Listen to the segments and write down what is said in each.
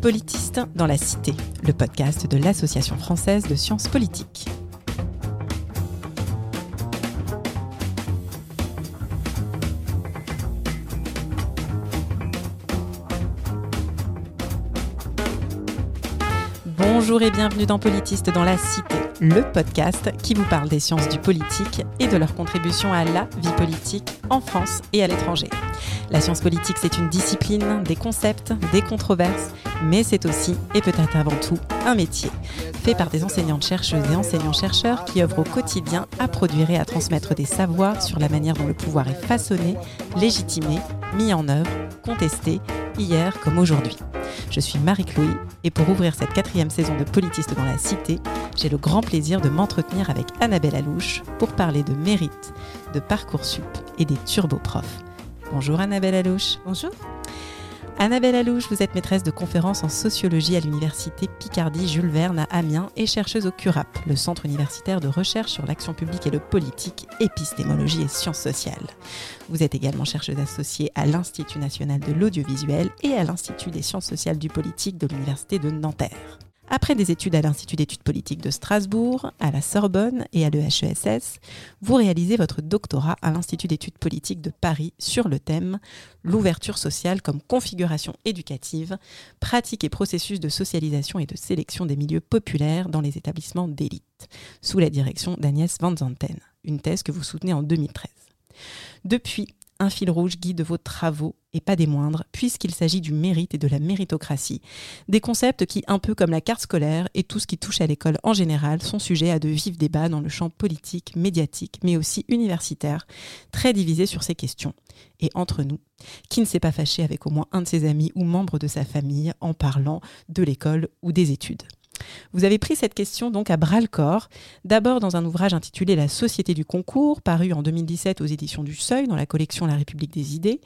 Politiste dans la Cité, le podcast de l'Association française de sciences politiques. Bonjour et bienvenue dans Politiste dans la Cité, le podcast qui vous parle des sciences du politique et de leur contribution à la vie politique en France et à l'étranger. La science politique, c'est une discipline, des concepts, des controverses, mais c'est aussi, et peut-être avant tout, un métier, fait par des enseignantes chercheuses et enseignants-chercheurs qui œuvrent au quotidien à produire et à transmettre des savoirs sur la manière dont le pouvoir est façonné, légitimé, mis en œuvre, contesté, hier comme aujourd'hui. Je suis Marie-Chloé et pour ouvrir cette quatrième saison de Politiste dans la Cité, j'ai le grand plaisir de m'entretenir avec Annabelle Alouche pour parler de mérite, de Parcoursup et des turboprofs. Bonjour Annabelle Alouche. Bonjour. Annabelle Alouche, vous êtes maîtresse de conférences en sociologie à l'université Picardie Jules Verne à Amiens et chercheuse au CURAP, le centre universitaire de recherche sur l'action publique et le politique, épistémologie et sciences sociales. Vous êtes également chercheuse associée à l'Institut national de l'audiovisuel et à l'Institut des sciences sociales du politique de l'université de Nanterre. Après des études à l'Institut d'études politiques de Strasbourg, à la Sorbonne et à l'EHESS, vous réalisez votre doctorat à l'Institut d'études politiques de Paris sur le thème L'ouverture sociale comme configuration éducative, pratique et processus de socialisation et de sélection des milieux populaires dans les établissements d'élite, sous la direction d'Agnès Van Zanten, une thèse que vous soutenez en 2013. Depuis, un fil rouge guide vos travaux, et pas des moindres, puisqu'il s'agit du mérite et de la méritocratie. Des concepts qui, un peu comme la carte scolaire et tout ce qui touche à l'école en général, sont sujets à de vifs débats dans le champ politique, médiatique, mais aussi universitaire, très divisés sur ces questions. Et entre nous, qui ne s'est pas fâché avec au moins un de ses amis ou membre de sa famille en parlant de l'école ou des études? Vous avez pris cette question donc à bras le corps, d'abord dans un ouvrage intitulé La Société du concours, paru en 2017 aux éditions du Seuil dans la collection La République des idées,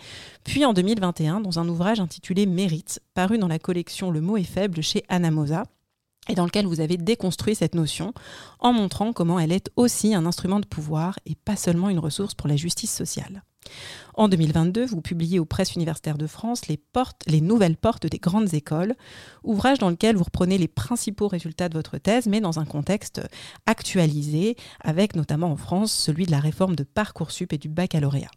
puis en 2021 dans un ouvrage intitulé Mérite, paru dans la collection Le mot est faible chez Anamosa et dans lequel vous avez déconstruit cette notion en montrant comment elle est aussi un instrument de pouvoir et pas seulement une ressource pour la justice sociale. En 2022, vous publiez aux presses universitaires de France les, les nouvelles portes des grandes écoles, ouvrage dans lequel vous reprenez les principaux résultats de votre thèse, mais dans un contexte actualisé, avec notamment en France celui de la réforme de Parcoursup et du baccalauréat.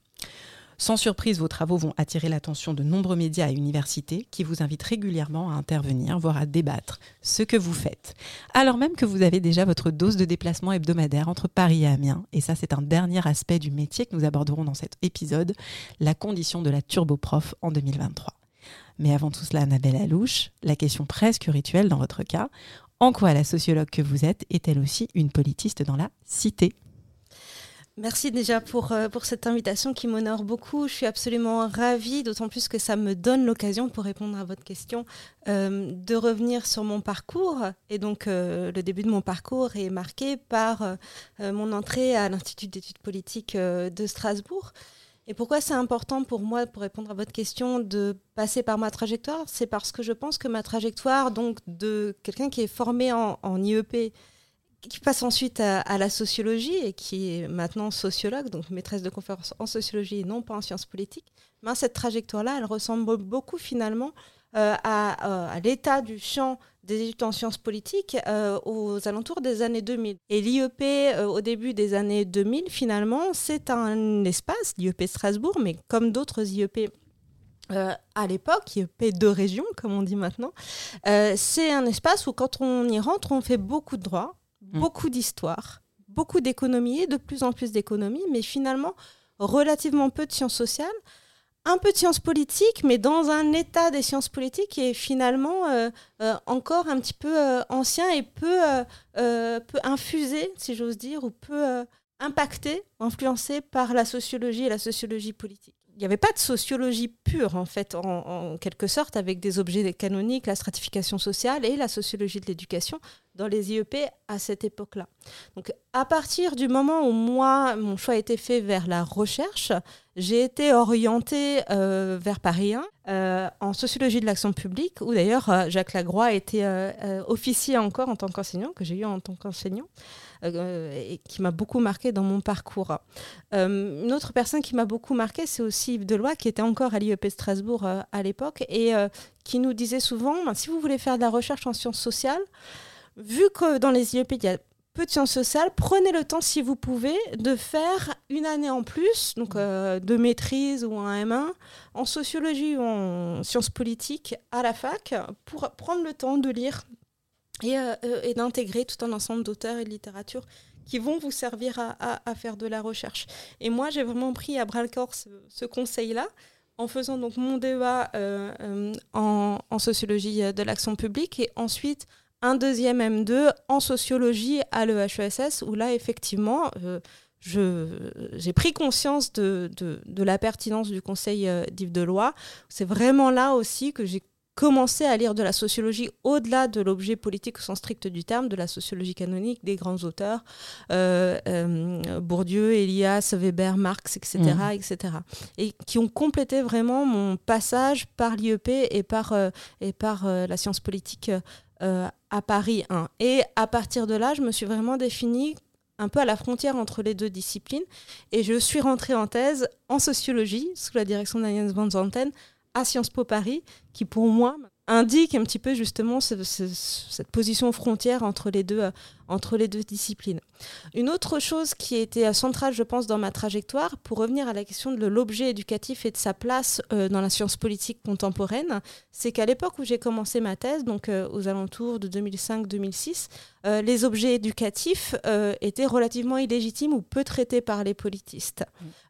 Sans surprise, vos travaux vont attirer l'attention de nombreux médias et universités qui vous invitent régulièrement à intervenir, voire à débattre ce que vous faites. Alors même que vous avez déjà votre dose de déplacement hebdomadaire entre Paris et Amiens, et ça c'est un dernier aspect du métier que nous aborderons dans cet épisode, la condition de la turboprof en 2023. Mais avant tout cela, Annabelle Alouche, la question presque rituelle dans votre cas, en quoi la sociologue que vous êtes est-elle aussi une politiste dans la cité? Merci déjà pour, euh, pour cette invitation qui m'honore beaucoup. Je suis absolument ravie, d'autant plus que ça me donne l'occasion, pour répondre à votre question, euh, de revenir sur mon parcours. Et donc, euh, le début de mon parcours est marqué par mon entrée à l'Institut d'études politiques de Strasbourg. Et pourquoi c'est important pour moi, pour répondre à votre question, de passer par ma trajectoire? C'est parce que je pense que ma trajectoire, donc de quelqu'un qui est formé en, en IEP, qui passe ensuite à, la sociologie et qui est maintenant sociologue, donc maîtresse de conférence en sociologie et non pas en sciences politiques, mais cette trajectoire-là, elle ressemble beaucoup finalement euh, euh, à, l'état du champ des études en sciences politiques euh, aux alentours des années 2000. Et l'IEP, au début des années 2000, finalement, c'est un espace, l'IEP Strasbourg, mais comme d'autres IEP à l'époque, IEP de région, comme on dit maintenant, c'est un espace où quand on y rentre, on fait beaucoup de droits, Mm. beaucoup d'histoire, beaucoup d'économie et de plus en plus d'économie, mais finalement relativement peu de sciences sociales, un peu de sciences politiques, mais dans un état des sciences politiques qui est finalement euh, euh, encore un petit peu euh, ancien et peu, peu infusé, si j'ose dire, ou peu impacté, influencé par la sociologie et la sociologie politique il n'y avait pas de sociologie pure, en fait, en, quelque sorte, avec des objets canoniques, la stratification sociale et la sociologie de l'éducation. Dans les IEP à cette époque-là. Donc à partir du moment où moi, mon choix a été fait vers la recherche, j'ai été orientée euh, vers Paris 1 euh, en sociologie de l'action publique, où d'ailleurs euh, Jacques Lagroix a été officier encore en tant qu'enseignant, que j'ai eu en tant qu'enseignant, et qui m'a beaucoup marqué dans mon parcours. une autre personne qui m'a beaucoup marqué, c'est aussi Yves Deloy, qui était encore à l'IEP Strasbourg à l'époque, et qui nous disait souvent, ben, si vous voulez faire de la recherche en sciences sociales, vu que dans les IEP, il y a peu de sciences sociales, prenez le temps, si vous pouvez, de faire une année en plus, donc euh, de maîtrise ou un M1, en sociologie ou en sciences politiques à la fac, pour prendre le temps de lire et, euh, et d'intégrer tout un ensemble d'auteurs et de littérature qui vont vous servir à, à, faire de la recherche. Et moi, j'ai vraiment pris à bras-le-corps ce, conseil-là en faisant donc mon débat euh, en, en, sociologie de l'action publique et ensuite un deuxième M2 en sociologie à l'EHESS, où là, effectivement, euh, j'ai pris conscience de, de, la pertinence du conseil euh, d'Yves Deloy. C'est vraiment là aussi que j'ai commencé à lire de la sociologie au-delà de l'objet politique au sens strict du terme, de la sociologie canonique, des grands auteurs, euh, Bourdieu, Elias, Weber, Marx, etc., mmh. etc. Et qui ont complété vraiment mon passage par l'IEP et par, et par la science politique euh, à Paris 1. Et à partir de là, je me suis vraiment définie un peu à la frontière entre les deux disciplines. Et je suis rentrée en thèse en sociologie, sous la direction d'Agnès Van Zanten, à Sciences Po Paris, qui pour moi indique un petit peu justement cette position frontière entre les, deux, euh, entre les deux disciplines. Une autre chose qui était centrale, je pense, dans ma trajectoire, pour revenir à la question de l'objet éducatif et de sa place euh, dans la science politique contemporaine, c'est qu'à l'époque où j'ai commencé ma thèse, donc euh, aux alentours de 2005-2006, les objets éducatifs étaient relativement illégitimes ou peu traités par les politistes.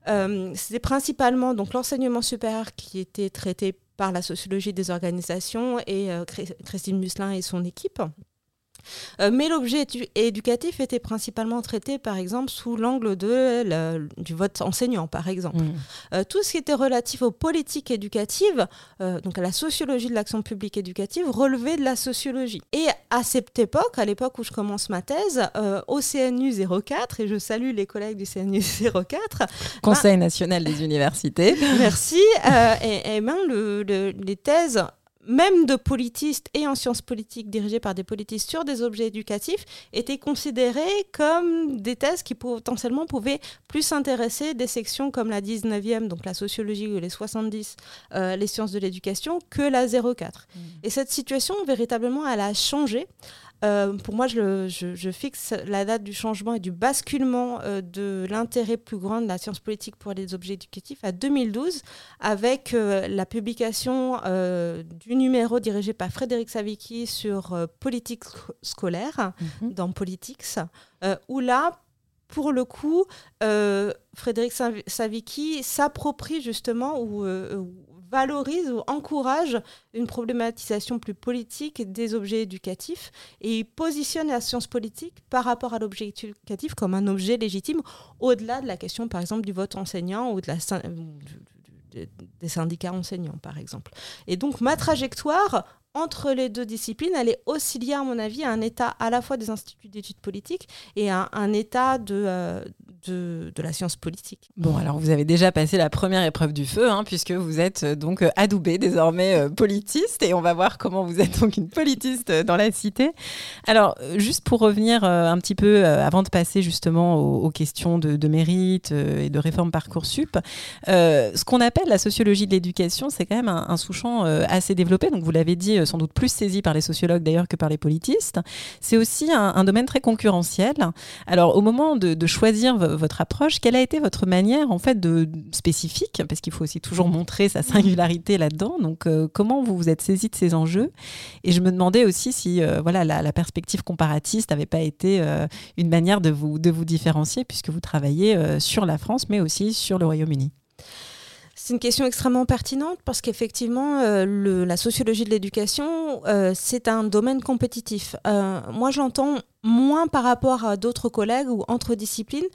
Mmh. C'était principalement donc l'enseignement supérieur qui était traité par la sociologie des organisations et euh, Christine Muslin et son équipe. Euh, mais l'objet éducatif était principalement traité, par exemple, sous l'angle de du vote enseignant, par exemple. Mmh. Euh, tout ce qui était relatif aux politiques éducatives, euh, donc à la sociologie de l'action publique éducative, relevait de la sociologie. Et à cette époque, à l'époque où je commence ma thèse, au CNU 04, et je salue les collègues du CNU 04. Conseil ben national des universités. Merci. et, et ben, le, les thèses même de politistes et en sciences politiques dirigés par des politistes sur des objets éducatifs étaient considérés comme des thèses qui potentiellement pouvaient plus intéresser des sections comme la 19e, donc la sociologie ou les 70, euh, les sciences de l'éducation, que la 04. Mmh. Et cette situation, véritablement, elle a changé euh, pour moi, je, fixe la date du changement et du basculement euh, de l'intérêt plus grand de la science politique pour les objets éducatifs à 2012, avec euh, la publication du numéro dirigé par Frédéric Savicki sur politique scolaire mhm. dans Politics, où là, pour le coup, Frédéric Savicki s'approprie justement ou valorise ou encourage une problématisation plus politique des objets éducatifs et il positionne la science politique par rapport à l'objet éducatif comme un objet légitime au-delà de la question par exemple du vote enseignant ou de la des syndicats enseignants par exemple. Et donc ma trajectoire entre les deux disciplines, elle est aussi liée, à mon avis, à un état à la fois des instituts d'études politiques et à un état de, euh, de, la science politique. Bon, alors vous avez déjà passé la première épreuve du feu, hein, puisque vous êtes euh, donc euh, adoubé désormais euh, politiste, et on va voir comment vous êtes donc une politiste dans la cité. Alors, juste pour revenir un petit peu, avant de passer justement aux, questions de, mérite et de réforme Parcoursup, ce qu'on appelle la sociologie de l'éducation, c'est quand même un, sous-champ assez développé, donc vous l'avez dit, sans doute plus saisi par les sociologues d'ailleurs que par les politistes. C'est aussi un, domaine très concurrentiel. Alors, au moment de, de choisir votre approche. Quelle a été votre manière en fait de spécifique, parce qu'il faut aussi toujours montrer sa singularité là-dedans. Donc, euh, comment vous vous êtes saisi de ces enjeux? Et je me demandais aussi si euh, voilà la, perspective comparatiste n'avait pas été euh, une manière de vous de vous différencier, puisque vous travaillez sur la France, mais aussi sur le Royaume-Uni. C'est une question extrêmement pertinente parce qu'effectivement, la sociologie de l'éducation, c'est un domaine compétitif. moi, j'entends moins par rapport à d'autres collègues ou entre disciplines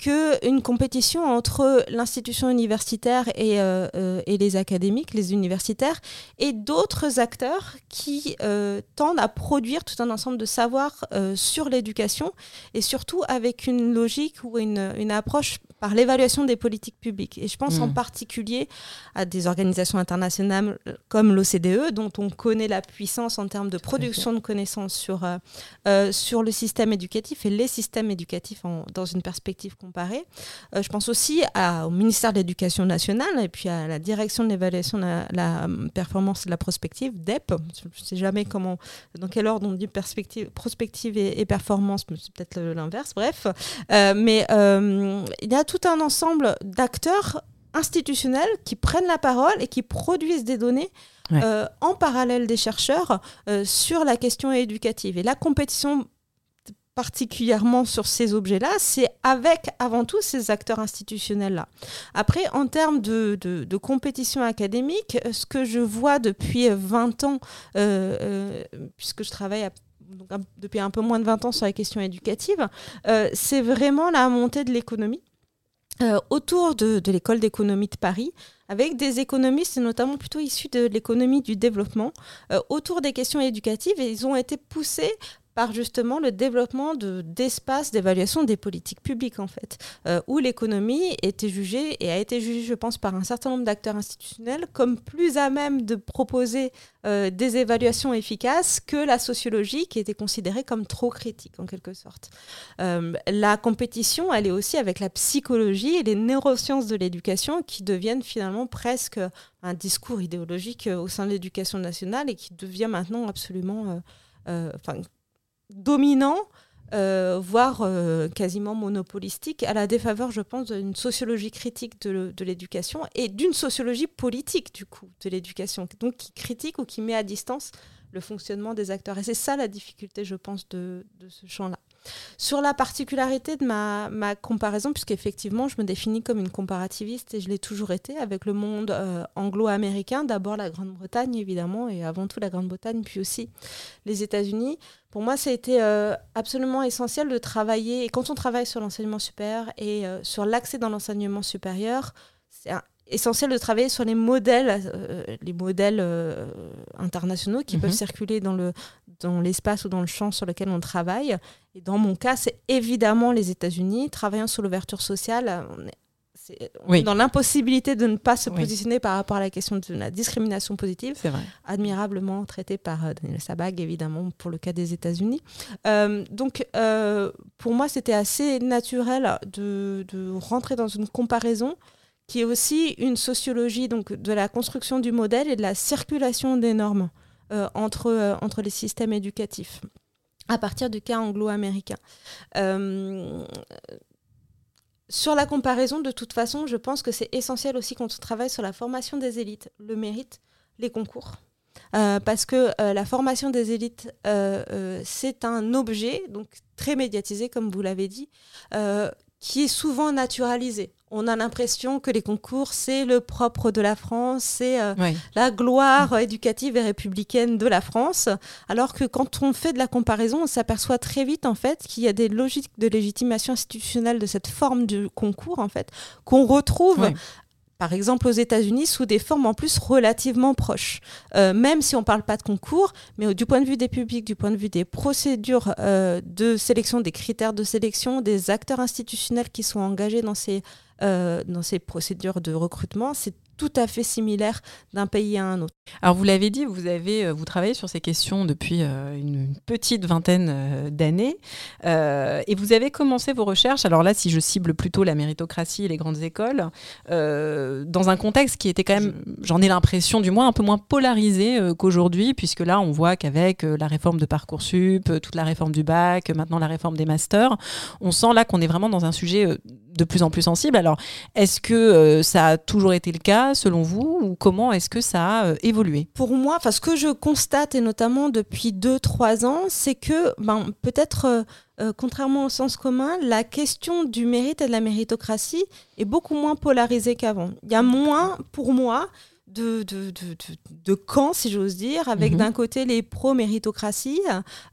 qu'une compétition entre l'institution universitaire et, euh, euh, les académiques, les universitaires, et d'autres acteurs qui euh, tendent à produire tout un ensemble de savoirs sur l'éducation, et surtout avec une logique ou une approche par l'évaluation des politiques publiques. Et je pense en mmh. particulier à des organisations internationales comme l'OCDE, dont on connaît la puissance en termes de production de connaissances sur, sur le système éducatif et les systèmes éducatifs dans une perspective comparée. Euh, je pense aussi au ministère de l'Éducation nationale et puis à la direction de l'évaluation de la, performance de la prospective, DEP. Je ne sais jamais comment, dans quel ordre on dit perspective, prospective et, performance, mais c'est peut-être l'inverse, bref. Euh, mais euh, il y a tout un ensemble d'acteurs institutionnels qui prennent la parole et qui produisent des données en parallèle des chercheurs sur la question éducative. Et la compétition particulièrement sur ces objets-là, c'est avec avant tout ces acteurs institutionnels-là. Après, en termes de, de, compétition académique, ce que je vois depuis 20 ans, euh, euh, puisque je travaille depuis un peu moins de 20 ans sur la question éducative, euh, c'est vraiment la montée de l'économie. Autour de, de l'école d'économie de Paris, avec des économistes, notamment plutôt issus de l'économie du développement, autour des questions éducatives, et ils ont été poussés par justement le développement d'espaces d'évaluation des politiques publiques, en fait, euh, où l'économie était jugée et a été jugée, je pense, par un certain nombre d'acteurs institutionnels comme plus à même de proposer euh, des évaluations efficaces que la sociologie, qui était considérée comme trop critique, en quelque sorte. Euh, la compétition, elle est aussi avec la psychologie et les neurosciences de l'éducation qui deviennent finalement presque un discours idéologique au sein de l'éducation nationale et qui devient maintenant absolument... Enfin, dominant, euh, voire euh, quasiment monopolistique, à la défaveur, je pense, d'une sociologie critique de, l'éducation et d'une sociologie politique, du coup, de l'éducation, donc qui critique ou qui met à distance le fonctionnement des acteurs. Et c'est ça la difficulté, je pense, de ce champ-là. Sur la particularité de ma, ma comparaison, puisqu'effectivement, je me définis comme une comparativiste et je l'ai toujours été avec le monde euh, anglo-américain, d'abord la Grande-Bretagne évidemment, et avant tout la Grande-Bretagne, puis aussi les États-Unis. Pour moi, ça a été euh, absolument essentiel de travailler, et quand on travaille sur l'enseignement supérieur et euh, sur l'accès dans l'enseignement supérieur, c'est essentiel de travailler sur les modèles, les modèles internationaux qui mhm. peuvent circuler dans le, dans l'espace ou dans le champ sur lequel on travaille. Et dans mon cas, c'est évidemment les États-Unis. Travaillant sur l'ouverture sociale, on est, dans l'impossibilité de ne pas se positionner par rapport à la question de la discrimination positive. C'est vrai. Admirablement traité par euh, Daniel Sabag, évidemment, pour le cas des États-Unis. Euh, donc, euh, pour moi, c'était assez naturel de, de, rentrer dans une comparaison qui est aussi une sociologie donc, de la construction du modèle et de la circulation des normes. Euh, entre, euh, entre les systèmes éducatifs à partir du cas anglo-américain. Euh, sur la comparaison, de toute façon, je pense que c'est essentiel aussi quand on travaille sur la formation des élites, le mérite, les concours. parce que la formation des élites, c'est un objet, donc très médiatisé, comme vous l'avez dit, qui est souvent naturalisé on a l'impression que les concours, c'est le propre de la France, c'est euh, la gloire éducative et républicaine de la France. Alors que quand on fait de la comparaison, on s'aperçoit très vite en fait qu'il y a des logiques de légitimation institutionnelle de cette forme du concours en fait qu'on retrouve par exemple aux États-Unis, sous des formes en plus relativement proches. Euh, même si on ne parle pas de concours, mais du point de vue des publics, du point de vue des procédures euh, de sélection, des critères de sélection, des acteurs institutionnels qui sont engagés dans ces, euh, dans ces procédures de recrutement, c'est tout à fait similaire d'un pays à un autre. Alors vous l'avez dit, vous avez euh, vous travaillez sur ces questions depuis euh, une petite vingtaine euh, d'années et vous avez commencé vos recherches. Alors là, si je cible plutôt la méritocratie et les grandes écoles, dans un contexte qui était quand même, j'en ai l'impression du moins un peu moins polarisé qu'aujourd'hui, puisque là on voit qu'avec la réforme de parcoursup, toute la réforme du bac, maintenant la réforme des masters, on sent là qu'on est vraiment dans un sujet de plus en plus sensible. Alors, est-ce que ça a toujours été le cas selon vous ou comment est-ce que ça a évolué? Pour moi, ce que je constate, et notamment depuis 2-3 ans, c'est que ben, peut-être, euh, euh, contrairement au sens commun, la question du mérite et de la méritocratie est beaucoup moins polarisée qu'avant. Il y a moins, pour moi, de, de, de, de, camps, si j'ose dire, avec mhm. d'un côté les pro-méritocratie,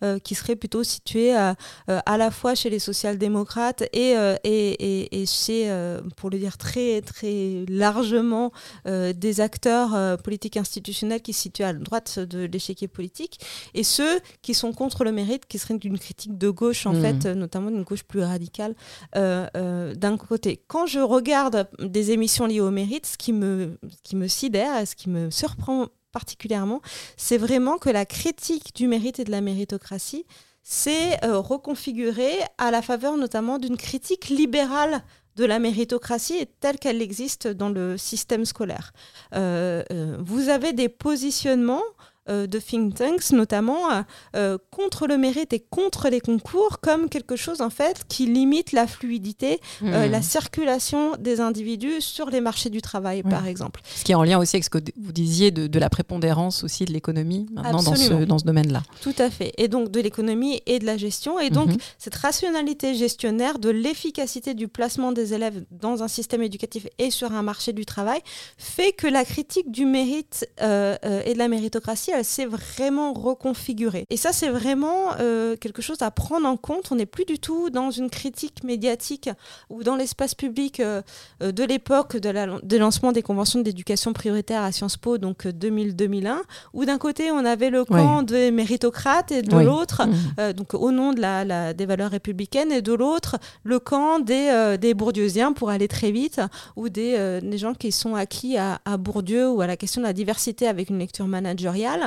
euh, qui seraient plutôt situés euh, euh, à la fois chez les social-démocrates et, et, et, chez, pour le dire très, très largement, des acteurs politiques institutionnels qui se situent à droite de l'échiquier politique, et ceux qui sont contre le mérite, qui seraient d'une critique de gauche, en mhm. fait, notamment d'une gauche plus radicale, d'un côté. Quand je regarde des émissions liées au mérite, ce qui me, qui me sidère, ce qui me surprend particulièrement, c'est vraiment que la critique du mérite et de la méritocratie s'est euh, reconfigurée à la faveur notamment d'une critique libérale de la méritocratie telle qu'elle existe dans le système scolaire. Euh, euh, vous avez des positionnements de think tanks, notamment euh, euh, contre le mérite et contre les concours, comme quelque chose en fait qui limite la fluidité, hmm. la circulation des individus sur les marchés du travail, par exemple. Ce qui est en lien aussi avec ce que vous disiez de, la prépondérance aussi de l'économie maintenant dans ce, dans ce domaine-là. Tout à fait. Et donc de l'économie et de la gestion. Et donc mhm. cette rationalité gestionnaire de l'efficacité du placement des élèves dans un système éducatif et sur un marché du travail fait que la critique du mérite et de la méritocratie s'est vraiment reconfigurée. Et ça, c'est vraiment euh, quelque chose à prendre en compte. On n'est plus du tout dans une critique médiatique ou dans l'espace public euh, euh, de l'époque de la, de lancement des conventions d'éducation prioritaire à Sciences Po, donc 2000-2001, où d'un côté, on avait le camp des méritocrates et de l'autre, mmh. donc au nom de la, des valeurs républicaines, et de l'autre, le camp des, des bourdieusiens, pour aller très vite, ou des, des gens qui sont acquis à, à Bourdieu ou à la question de la diversité avec une lecture managériale.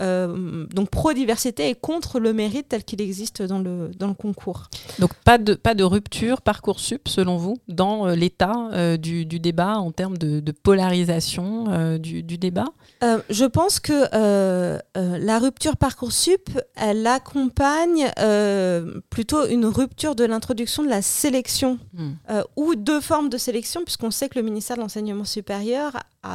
Euh, donc pro-diversité et contre le mérite tel qu'il existe dans le, dans le concours. Donc pas de, pas de rupture Parcoursup, selon vous, dans euh, l'état euh, du, du, débat en termes de, de polarisation du, du, débat? Je pense que la rupture Parcoursup, elle accompagne plutôt une rupture de l'introduction de la sélection hmm. ou deux formes de sélection, puisqu'on sait que le ministère de l'Enseignement supérieur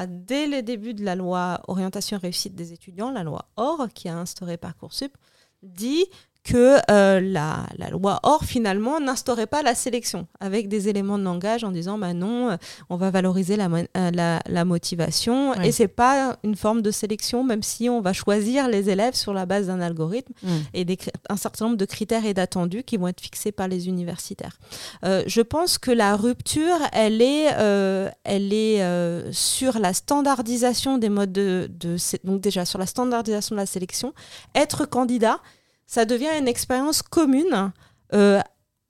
dès le début de la loi orientation et réussite des étudiants, la loi OR, qui a instauré Parcoursup, dit que euh, la, loi OR, finalement, n'instaurait pas la sélection avec des éléments de langage en disant bah non, euh, on va valoriser la, euh, la, motivation. Et c'est pas une forme de sélection, même si on va choisir les élèves sur la base d'un algorithme mm. et des, un certain nombre de critères et d'attendus qui vont être fixés par les universitaires. je pense que la rupture, elle est, elle est sur la standardisation des modes de, de. Donc, déjà, sur la standardisation de la sélection. Être candidat, ça devient une expérience commune euh,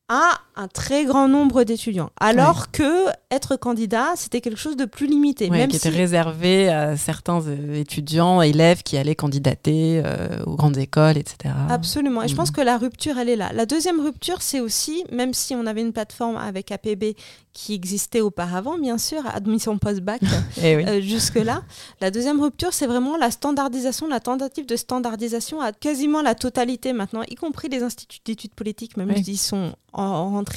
à un très grand nombre d'étudiants. Alors que être candidat, c'était quelque chose de plus limité. même qui était réservé à certains euh, étudiants, élèves qui allaient candidater euh, aux grandes écoles, etc. Absolument. Et je pense mm. que la rupture, elle est là. La deuxième rupture, c'est aussi, même si on avait une plateforme avec APB qui existait auparavant, bien sûr, admission post-bac eh euh, jusque-là, la deuxième rupture, c'est vraiment la standardisation, la tentative de standardisation à quasiment la totalité maintenant, y compris les instituts d'études politiques, même s'ils sont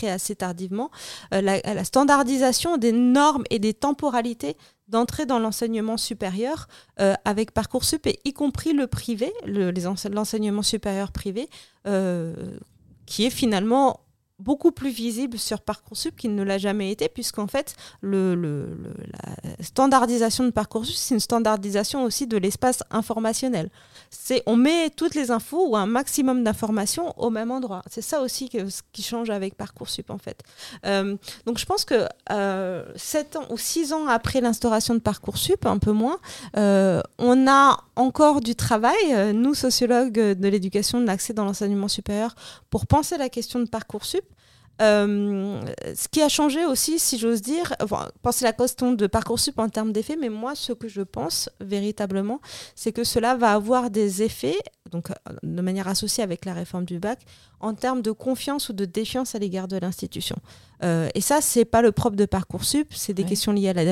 assez tardivement, euh, la, standardisation des normes et des temporalités d'entrée dans l'enseignement supérieur euh, avec Parcoursup, et y compris le privé, l'enseignement supérieur privé, euh, qui est finalement beaucoup plus visible sur Parcoursup qu'il ne l'a jamais été, puisqu'en fait, le, la standardisation de Parcoursup, c'est une standardisation aussi de l'espace informationnel. C'est on met toutes les infos ou un maximum d'informations au même endroit. C'est ça aussi que, ce qui change avec Parcoursup, en fait. Euh, donc je pense que euh, 7 ans ou 6 ans après l'instauration de Parcoursup, un peu moins, euh, on a encore du travail, euh, nous, sociologues de l'éducation, de l'accès dans l'enseignement supérieur, pour penser la question de Parcoursup. Euh, ce qui a changé aussi, si j'ose dire, penser la question de Parcoursup en termes d'effets, mais moi, ce que je pense véritablement, c'est que cela va avoir des effets, donc de manière associée avec la réforme du bac, en termes de confiance ou de défiance à l'égard de l'institution. Euh, et ça, c'est pas le propre de Parcoursup, c'est des questions liées à la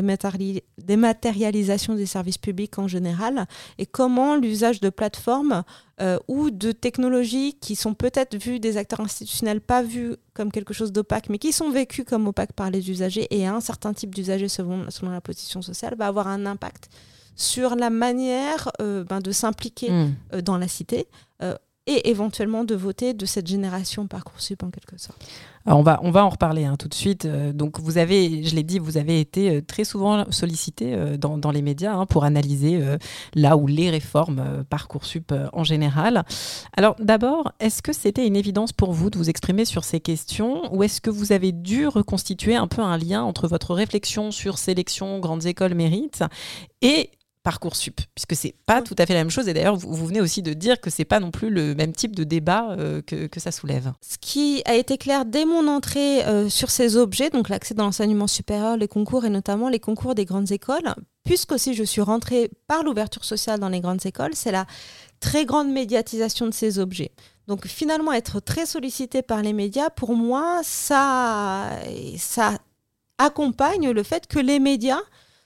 dématérialisation des services publics en général et comment l'usage de plateformes euh, ou de technologies qui sont peut-être vues des acteurs institutionnels, pas vues comme quelque chose d'opaque, mais qui sont vécues comme opaques par les usagers et un certain type d'usagers selon, selon la position sociale, va avoir un impact sur la manière euh, ben, de s'impliquer hmm. dans la cité et éventuellement de voter de cette génération Parcoursup en quelque sorte. on, va, on va en reparler hein, tout de suite. Euh, donc vous avez, je l'ai dit, vous avez été euh, très souvent sollicité euh, dans, les médias hein, pour analyser là où les réformes Parcoursup en général. Alors d'abord, est-ce que c'était une évidence pour vous de vous exprimer sur ces questions ou est-ce que vous avez dû reconstituer un peu un lien entre votre réflexion sur sélection, grandes écoles, mérites et Parcoursup, puisque c'est pas tout à fait la même chose. Et d'ailleurs, vous, venez aussi de dire que c'est pas non plus le même type de débat euh, que, que, ça soulève. Ce qui a été clair dès mon entrée euh, sur ces objets, donc l'accès dans l'enseignement supérieur, les concours et notamment les concours des grandes écoles, puisque aussi je suis rentrée par l'ouverture sociale dans les grandes écoles, c'est la très grande médiatisation de ces objets. Donc finalement, être très sollicité par les médias, pour moi, ça, ça accompagne le fait que les médias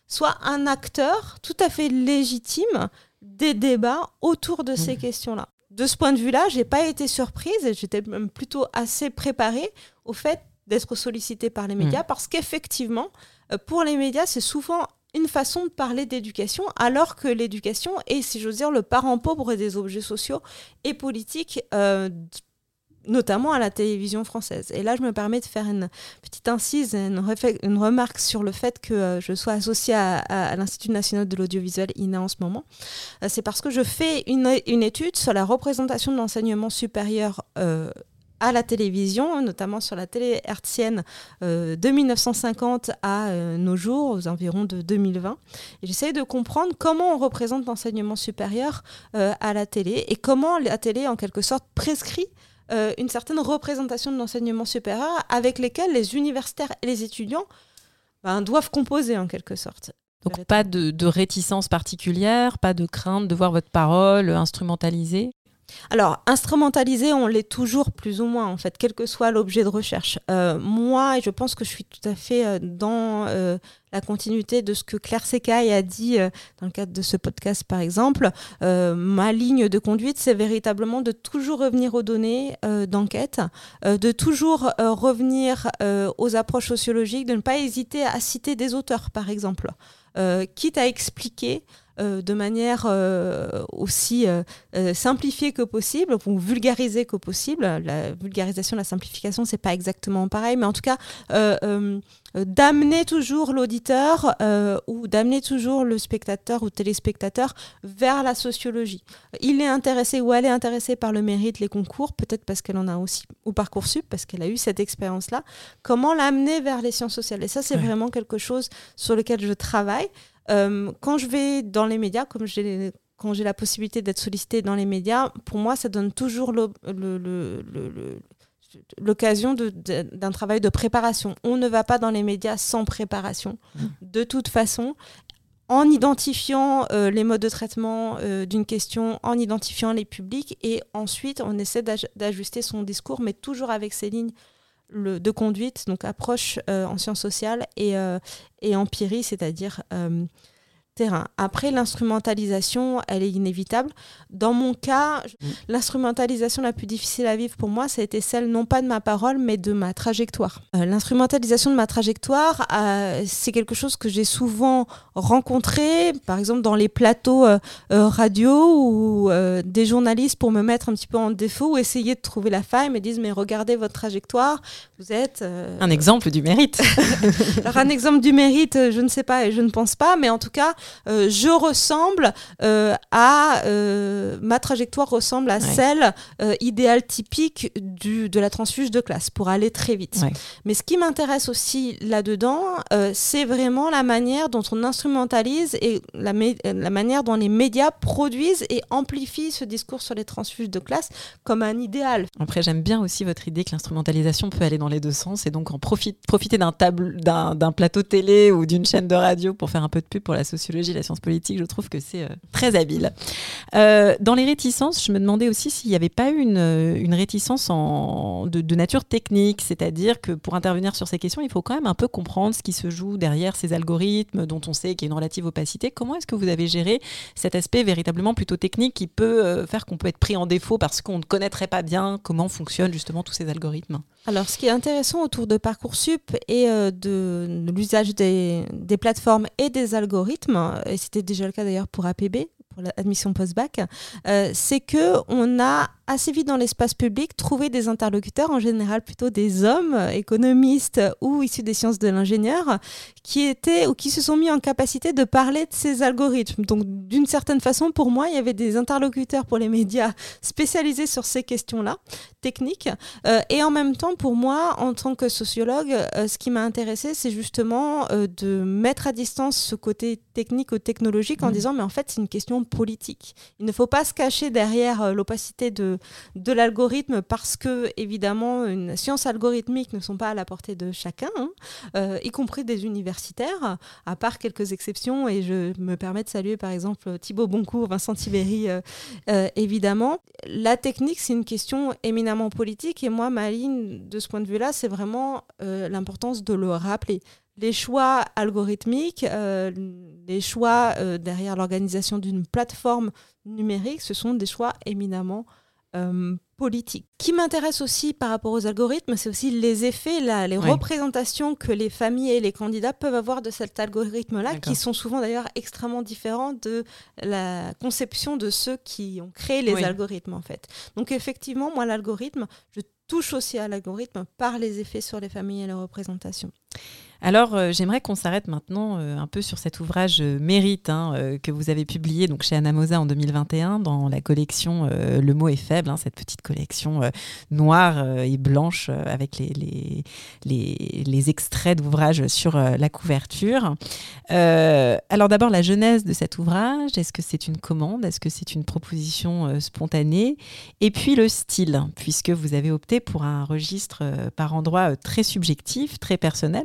soit un acteur tout à fait légitime des débats autour de ces mmh. questions-là. De ce point de vue-là, j'ai pas été surprise et j'étais même plutôt assez préparée au fait d'être sollicitée par les médias mmh. parce qu'effectivement, euh, pour les médias, c'est souvent une façon de parler d'éducation, alors que l'éducation est, si j'ose dire, le parent pauvre des objets sociaux et politiques euh, notamment à la télévision française. Et là, je me permets de faire une petite incise, une, remarque sur le fait que euh, je sois associée à, l'Institut national de l'audiovisuel INA en ce moment. Euh, c'est parce que je fais une, une, étude sur la représentation de l'enseignement supérieur. Euh, à la télévision, notamment sur la télé hertzienne de 1950 à nos jours, aux environs de 2020. Et j'essaie de comprendre comment on représente l'enseignement supérieur à la télé et comment la télé, en quelque sorte, prescrit euh, une certaine représentation de l'enseignement supérieur avec lesquels les universitaires et les étudiants ben, doivent composer en quelque sorte. Donc pas de, de, réticence particulière, pas de crainte de voir votre parole instrumentalisée? Alors, instrumentalisée, on l'est toujours plus ou moins, en fait, quel que soit l'objet de recherche. Euh, moi, je pense que je suis tout à fait euh, dans euh, la continuité de ce que Claire Secaille a dit dans le cadre de ce podcast, par exemple. ma ligne de conduite, c'est véritablement de toujours revenir aux données d'enquête, de toujours revenir aux approches sociologiques, de ne pas hésiter à citer des auteurs, par exemple, quitte à expliquer euh, de manière euh, aussi euh, simplifiée que possible, ou vulgarisée que possible. La vulgarisation, la simplification, c'est pas exactement pareil, mais en tout cas, d'amener toujours l'auditeur ou d'amener toujours le spectateur ou téléspectateur vers la sociologie. Il est intéressé ou elle est intéressée par le mérite, les concours, peut-être parce qu'elle en a aussi, ou Parcoursup, parce qu'elle a eu cette expérience-là. Comment l'amener vers les sciences sociales? Et ça, c'est vraiment quelque chose sur lequel je travaille. Euh, quand je vais dans les médias, comme j'ai quand j'ai la possibilité d'être sollicitée dans les médias, pour moi, ça donne toujours l'occasion d'un travail de préparation. On ne va pas dans les médias sans préparation. Mmh. De toute façon, en identifiant euh, les modes de traitement euh, d'une question, en identifiant les publics, et ensuite on essaie d'ajuster son discours, mais toujours avec ces lignes de conduite, donc approche euh, en sciences sociales et, euh, et empirie, c'est-à-dire euh, terrain. Après, l'instrumentalisation, elle est inévitable. Dans mon cas, mm. l'instrumentalisation la plus difficile à vivre pour moi, ça a été celle non pas de ma parole, mais de ma trajectoire. Euh, l'instrumentalisation de ma trajectoire, euh, c'est quelque chose que j'ai souvent rencontré, par exemple dans les plateaux euh, radio où des journalistes, pour me mettre un petit peu en défaut ou essayer de trouver la faille, me disent mais regardez votre trajectoire, vous êtes... Un exemple du mérite. Alors un exemple du mérite, je ne sais pas et je ne pense pas, mais en tout cas, euh, je ressemble euh, à euh, ma trajectoire ressemble à celle idéale typique du, de la transfuge de classe pour aller très vite. Mais ce qui m'intéresse aussi là-dedans, c'est vraiment la manière dont on instrumentalise et la, la manière dont les médias produisent et amplifient ce discours sur les transfuges de classe comme un idéal. Après, j'aime bien aussi votre idée que l'instrumentalisation peut aller dans les deux sens et donc en profite, profiter d'un plateau télé ou d'une chaîne de radio pour faire un peu de pub pour la sociologie la science politique, je trouve que c'est euh, très habile. Euh, dans les réticences, je me demandais aussi s'il n'y avait pas euh, une réticence en, de, nature technique, c'est-à-dire que pour intervenir sur ces questions, il faut quand même un peu comprendre ce qui se joue derrière ces algorithmes dont on sait qu'il y a une relative opacité. Comment est-ce que vous avez géré cet aspect véritablement plutôt technique qui peut faire qu'on peut être pris en défaut parce qu'on ne connaîtrait pas bien comment fonctionnent justement tous ces algorithmes? Alors, ce qui est intéressant autour de Parcoursup et de, de l'usage des, des, plateformes et des algorithmes, et c'était déjà le cas d'ailleurs pour APB, pour l'admission post-bac, euh, c'est que on a assez vite dans l'espace public trouvé des interlocuteurs, en général plutôt des hommes, économistes ou issus des sciences de l'ingénieur, qui étaient ou qui se sont mis en capacité de parler de ces algorithmes. Donc d'une certaine façon, pour moi, il y avait des interlocuteurs pour les médias spécialisés sur ces questions-là, techniques. Euh, et en même temps, pour moi, en tant que sociologue, euh, ce qui m'a intéressé, c'est justement euh, de mettre à distance ce côté technique ou technologique en mmh. disant, mais en fait, c'est une question politique. Il ne faut pas se cacher derrière l'opacité de, de l'algorithme parce que, évidemment, une science algorithmique ne sont pas à la portée de chacun, hein, y compris des universitaires, à part quelques exceptions. Et je me permets de saluer, par exemple, Thibaut Boncourt, Vincent Tibéry, évidemment. La technique, c'est une question éminemment politique. Et moi, ma ligne de ce point de vue-là, c'est vraiment euh, l'importance de le rappeler. Les choix algorithmiques, euh, les choix euh, derrière l'organisation d'une plateforme numérique, ce sont des choix éminemment politique. Ce qui m'intéresse aussi par rapport aux algorithmes, c'est aussi les effets, les représentations que les familles et les candidats peuvent avoir de cet algorithme-là, qui sont souvent d'ailleurs extrêmement différents de la conception de ceux qui ont créé les algorithmes en fait. Donc effectivement, moi l'algorithme, je touche aussi à l'algorithme par les effets sur les familles et les représentations. Alors, euh, j'aimerais qu'on s'arrête maintenant euh, un peu sur cet ouvrage euh, Mérite hein, que vous avez publié donc, chez Anamosa en 2021 dans la collection Le mot est faible, hein, cette petite collection noire et blanche avec les, extraits d'ouvrages sur la couverture. alors d'abord, la genèse de cet ouvrage, est-ce que c'est une commande Est-ce que c'est une proposition spontanée? Et puis le style, puisque vous avez opté pour un registre par endroits très subjectif, très personnel,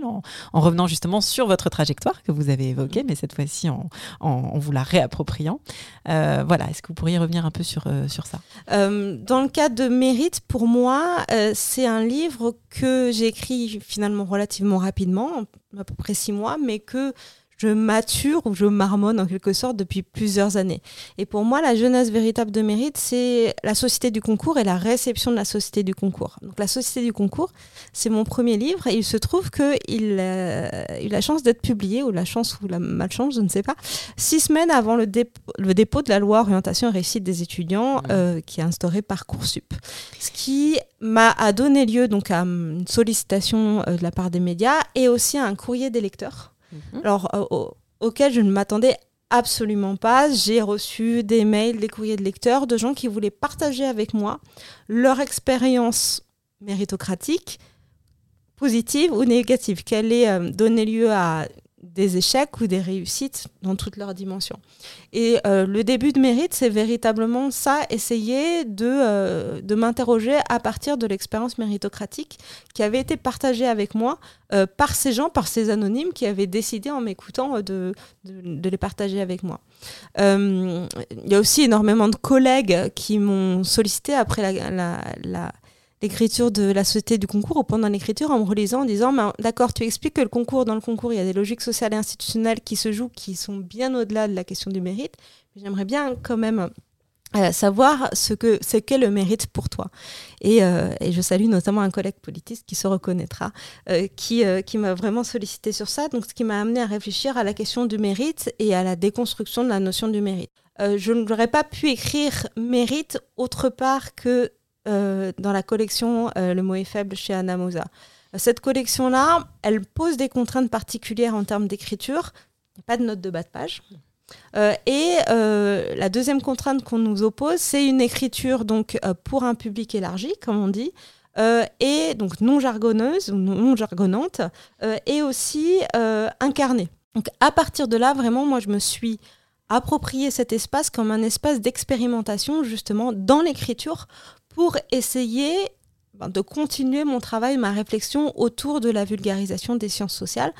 en revenant justement sur votre trajectoire que vous avez évoquée, mais cette fois-ci en, vous la réappropriant. Euh, voilà, est-ce que vous pourriez revenir un peu sur, euh, sur ça? Euh, Dans le cas de Mérite, pour moi, c'est un livre que j'ai écrit finalement relativement rapidement, à peu près six mois, mais que je mature ou je marmonne en quelque sorte depuis plusieurs années. Et pour moi, la jeunesse véritable de mérite, c'est la société du concours et la réception de la société du concours. Donc la société du concours, c'est mon premier livre et il se trouve qu'il a eu la chance d'être publié, ou la chance ou la malchance, je ne sais pas, six semaines avant le, le dépôt de la loi orientation et réussite des étudiants mmh. euh, qui a instauré Parcoursup. Ce qui m'a donné lieu donc à une sollicitation euh, de la part des médias et aussi à un courrier des lecteurs Mhm. Alors, auquel je ne m'attendais absolument pas. J'ai reçu des mails, des courriers de lecteurs de gens qui voulaient partager avec moi leur expérience méritocratique, positive ou négative, qu'elle ait euh, donné lieu à des échecs ou des réussites dans toutes leurs dimensions. Et euh, le début de mérite, c'est véritablement ça, essayer de, euh, de m'interroger à partir de l'expérience méritocratique qui avait été partagée avec moi euh, par ces gens, par ces anonymes qui avaient décidé en m'écoutant de, de, les partager avec moi. Il y a aussi énormément de collègues qui m'ont sollicité après la, la l'écriture de la société du concours ou pendant l'écriture en me relisant en disant d'accord tu expliques que le concours dans le concours il y a des logiques sociales et institutionnelles qui se jouent qui sont bien au-delà de la question du mérite. Mais j'aimerais bien quand même euh, savoir ce que c'est qu'est le mérite pour toi. Et, euh, et, je salue notamment un collègue politiste qui se reconnaîtra euh, qui, qui m'a vraiment sollicité sur ça. Donc ce qui m'a amené à réfléchir à la question du mérite et à la déconstruction de la notion du mérite. Je n'aurais pas pu écrire mérite autre part que dans la collection euh, Le mot est faible chez Anna Mosa. Cette collection-là, elle pose des contraintes particulières en termes d'écriture. Pas de notes de bas de page. Euh, et la deuxième contrainte qu'on nous oppose, c'est une écriture donc pour un public élargi, comme on dit, et donc non jargonneuse ou non jargonnante, et aussi incarnée. Donc à partir de là, vraiment, moi, je me suis approprié cet espace comme un espace d'expérimentation justement dans l'écriture pour essayer ben, de continuer mon travail, ma réflexion autour de la vulgarisation des sciences sociales,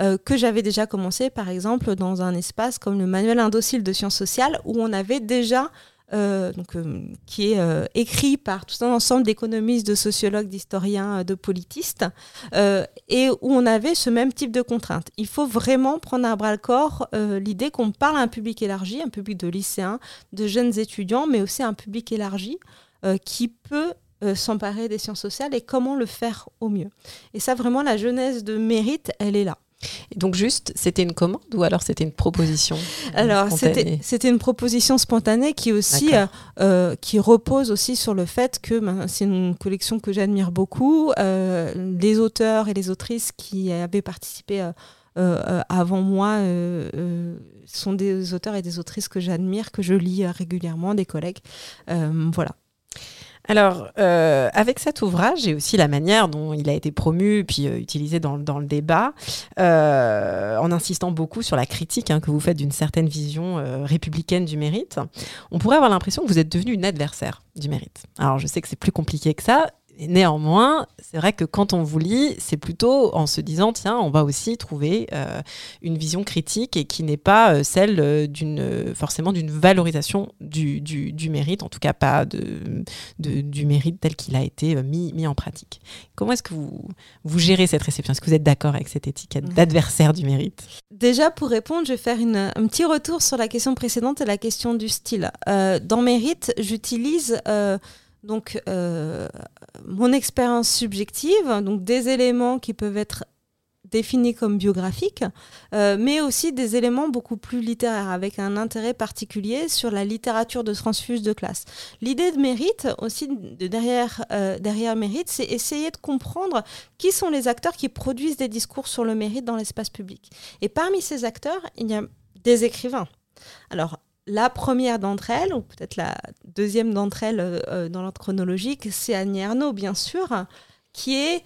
euh, que j'avais déjà commencé par exemple dans un espace comme le manuel indocile de sciences sociales, où on avait déjà, euh, donc, euh, qui est écrit par tout un ensemble d'économistes, de sociologues, d'historiens, de politistes, et où on avait ce même type de contraintes. Il faut vraiment prendre à bras le corps l'idée qu'on parle à un public élargi, un public de lycéens, de jeunes étudiants, mais aussi un public élargi. Euh, qui peut euh, s'emparer des sciences sociales et comment le faire au mieux. Et ça, vraiment, la genèse de mérite, elle est là. Et donc juste, c'était une commande ou alors c'était une proposition Alors c'était une proposition spontanée qui aussi qui repose aussi sur le fait que ben, c'est une collection que j'admire beaucoup. les auteurs et les autrices qui avaient participé euh, euh, avant moi euh, sont des auteurs et des autrices que j'admire, que je lis régulièrement, des collègues. voilà. Alors, avec cet ouvrage et aussi la manière dont il a été promu puis utilisé dans, le débat, en insistant beaucoup sur la critique hein, que vous faites d'une certaine vision républicaine du mérite, on pourrait avoir l'impression que vous êtes devenu une adversaire du mérite. Alors, je sais que c'est plus compliqué que ça, néanmoins, c'est vrai que quand on vous lit, c'est plutôt en se disant tiens, on va aussi trouver euh, une vision critique et qui n'est pas euh, celle euh, d'une forcément d'une valorisation du, du, mérite, en tout cas pas de, du mérite tel qu'il a été mis, mis en pratique. Comment est-ce que vous, vous gérez cette réception? Est-ce que vous êtes d'accord avec cette étiquette d'adversaire du mérite? Déjà, pour répondre, je vais faire une, un petit retour sur la question précédente et la question du style. dans mérite, j'utilise donc euh, mon expérience subjective, donc des éléments qui peuvent être définis comme biographiques, euh, mais aussi des éléments beaucoup plus littéraires, avec un intérêt particulier sur la littérature de transfuse de classe. L'idée de mérite, aussi de derrière, euh, derrière mérite, c'est essayer de comprendre qui sont les acteurs qui produisent des discours sur le mérite dans l'espace public. Et parmi ces acteurs, il y a des écrivains. Alors, la première d'entre elles, ou peut-être la deuxième d'entre elles euh, euh, dans l'ordre chronologique, c'est Annie Ernaux, bien sûr, qui est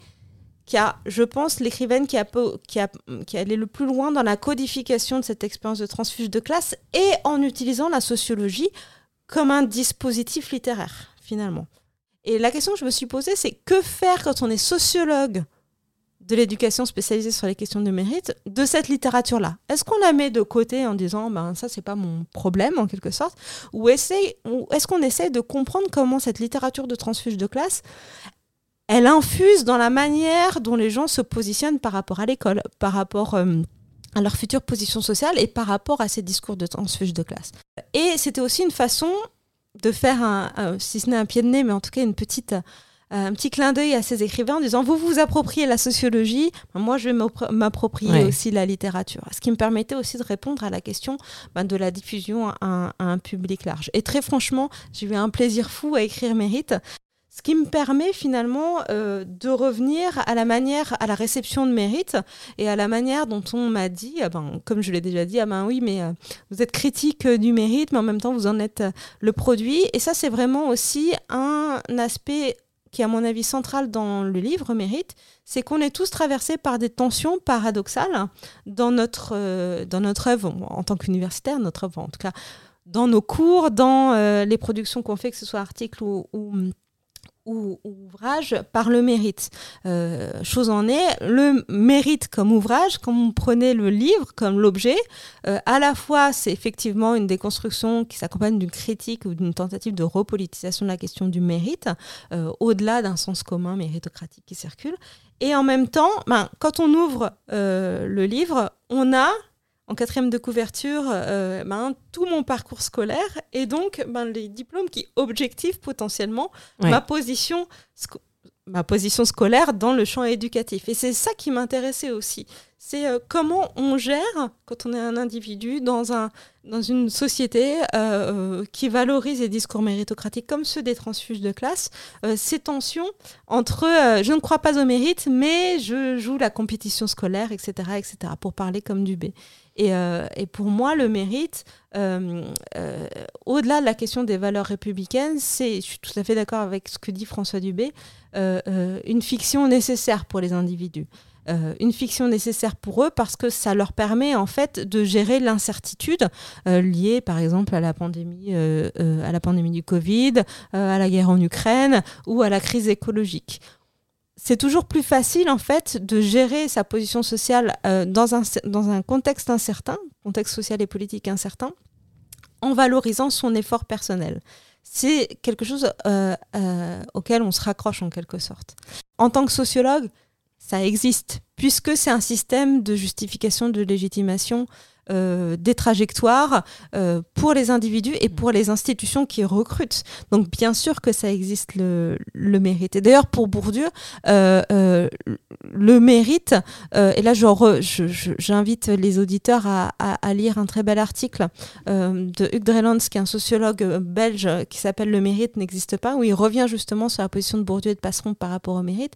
qui a, je pense, l'écrivaine qui a, qui, a, qui allé le plus loin dans la codification de cette expérience de transfuge de classe et en utilisant la sociologie comme un dispositif littéraire, finalement. Et la question que je me suis posée, c'est que faire quand on est sociologue de l'éducation spécialisée sur les questions de mérite de cette littérature-là Est-ce qu'on la met de côté en disant ben ça c'est pas mon problème en quelque sorte ou, est-ce qu'on essaie de comprendre comment cette littérature de transfuge de classe elle infuse dans la manière dont les gens se positionnent par rapport à l'école, par rapport euh, à leur future position sociale et par rapport à ces discours de transfuge de classe. Et c'était aussi une façon de faire un, si ce n'est un pied de nez, mais en tout cas une petite un petit clin d'œil à ces écrivains en disant vous vous appropriez la sociologie, moi je vais m'approprier aussi la littérature. Ce qui me permettait aussi de répondre à la question ben, de la diffusion à un, public large. Et très franchement, j'ai eu un plaisir fou à écrire Mérite. Ce qui me permet finalement euh, de revenir à la manière, à la réception de mérite et à la manière dont on m'a dit, ah ben, comme je l'ai déjà dit, ah ben oui, mais euh, vous êtes critique du mérite, mais en même temps vous en êtes le produit. Et ça, c'est vraiment aussi un aspect qui à mon avis central dans le livre Mérite, c'est qu'on est tous traversés par des tensions paradoxales dans notre, euh, œuvre, en tant qu'universitaire, notre œuvre en tout cas, dans nos cours, dans euh, les productions qu'on fait, que ce soit articles ou, ouvrage par le mérite. Euh, chose en est, le mérite comme ouvrage, quand on prenait le livre comme l'objet, euh, à la fois c'est effectivement une déconstruction qui s'accompagne d'une critique ou d'une tentative de repolitisation de la question du mérite, euh, au-delà d'un sens commun méritocratique qui circule. Et en même temps, ben, quand on ouvre le livre, on a en quatrième de couverture euh, ben, tout mon parcours scolaire et donc ben, les diplômes qui objectivent potentiellement ma position ma position scolaire dans le champ éducatif. Et c'est ça qui m'intéressait aussi. C'est euh, comment on gère, quand on est un individu, dans, un, dans une société euh, qui valorise les discours méritocratiques comme ceux des transfuges de classe, ces tensions entre je ne crois pas au mérite, mais je joue la compétition scolaire, etc., etc., pour parler comme du B. Euh, et, pour moi, le mérite, euh, euh, au-delà de la question des valeurs républicaines, c'est, je suis tout à fait d'accord avec ce que dit François Dubé, une fiction nécessaire pour les individus. une fiction nécessaire pour eux parce que ça leur permet en fait de gérer l'incertitude liée par exemple à la pandémie, à la pandémie du Covid, à la guerre en Ukraine ou à la crise écologique c'est toujours plus facile en fait de gérer sa position sociale euh, dans, un, contexte incertain, contexte social et politique incertain, en valorisant son effort personnel. C'est quelque chose euh, euh, auquel on se raccroche en quelque sorte. En tant que sociologue, ça existe, puisque c'est un système de justification, de légitimation des trajectoires pour les individus et pour les institutions qui recrutent. Donc bien sûr que ça existe le, mérite. Et d'ailleurs pour Bourdieu, le mérite, et là j'invite les auditeurs à, lire un très bel article de Hugues Drelands, qui est un sociologue belge qui s'appelle Le mérite n'existe pas, où il revient justement sur la position de Bourdieu et de Passeron par rapport au mérite.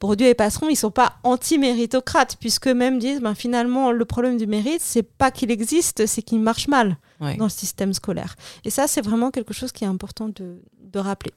Bourdieu et Passeron, ils sont pas anti-méritocrates, puisque même disent, ben, finalement, le problème du mérite, c'est pas qu'il existe, c'est qu'il marche mal dans le système scolaire. Et ça, c'est vraiment quelque chose qui est important de rappeler.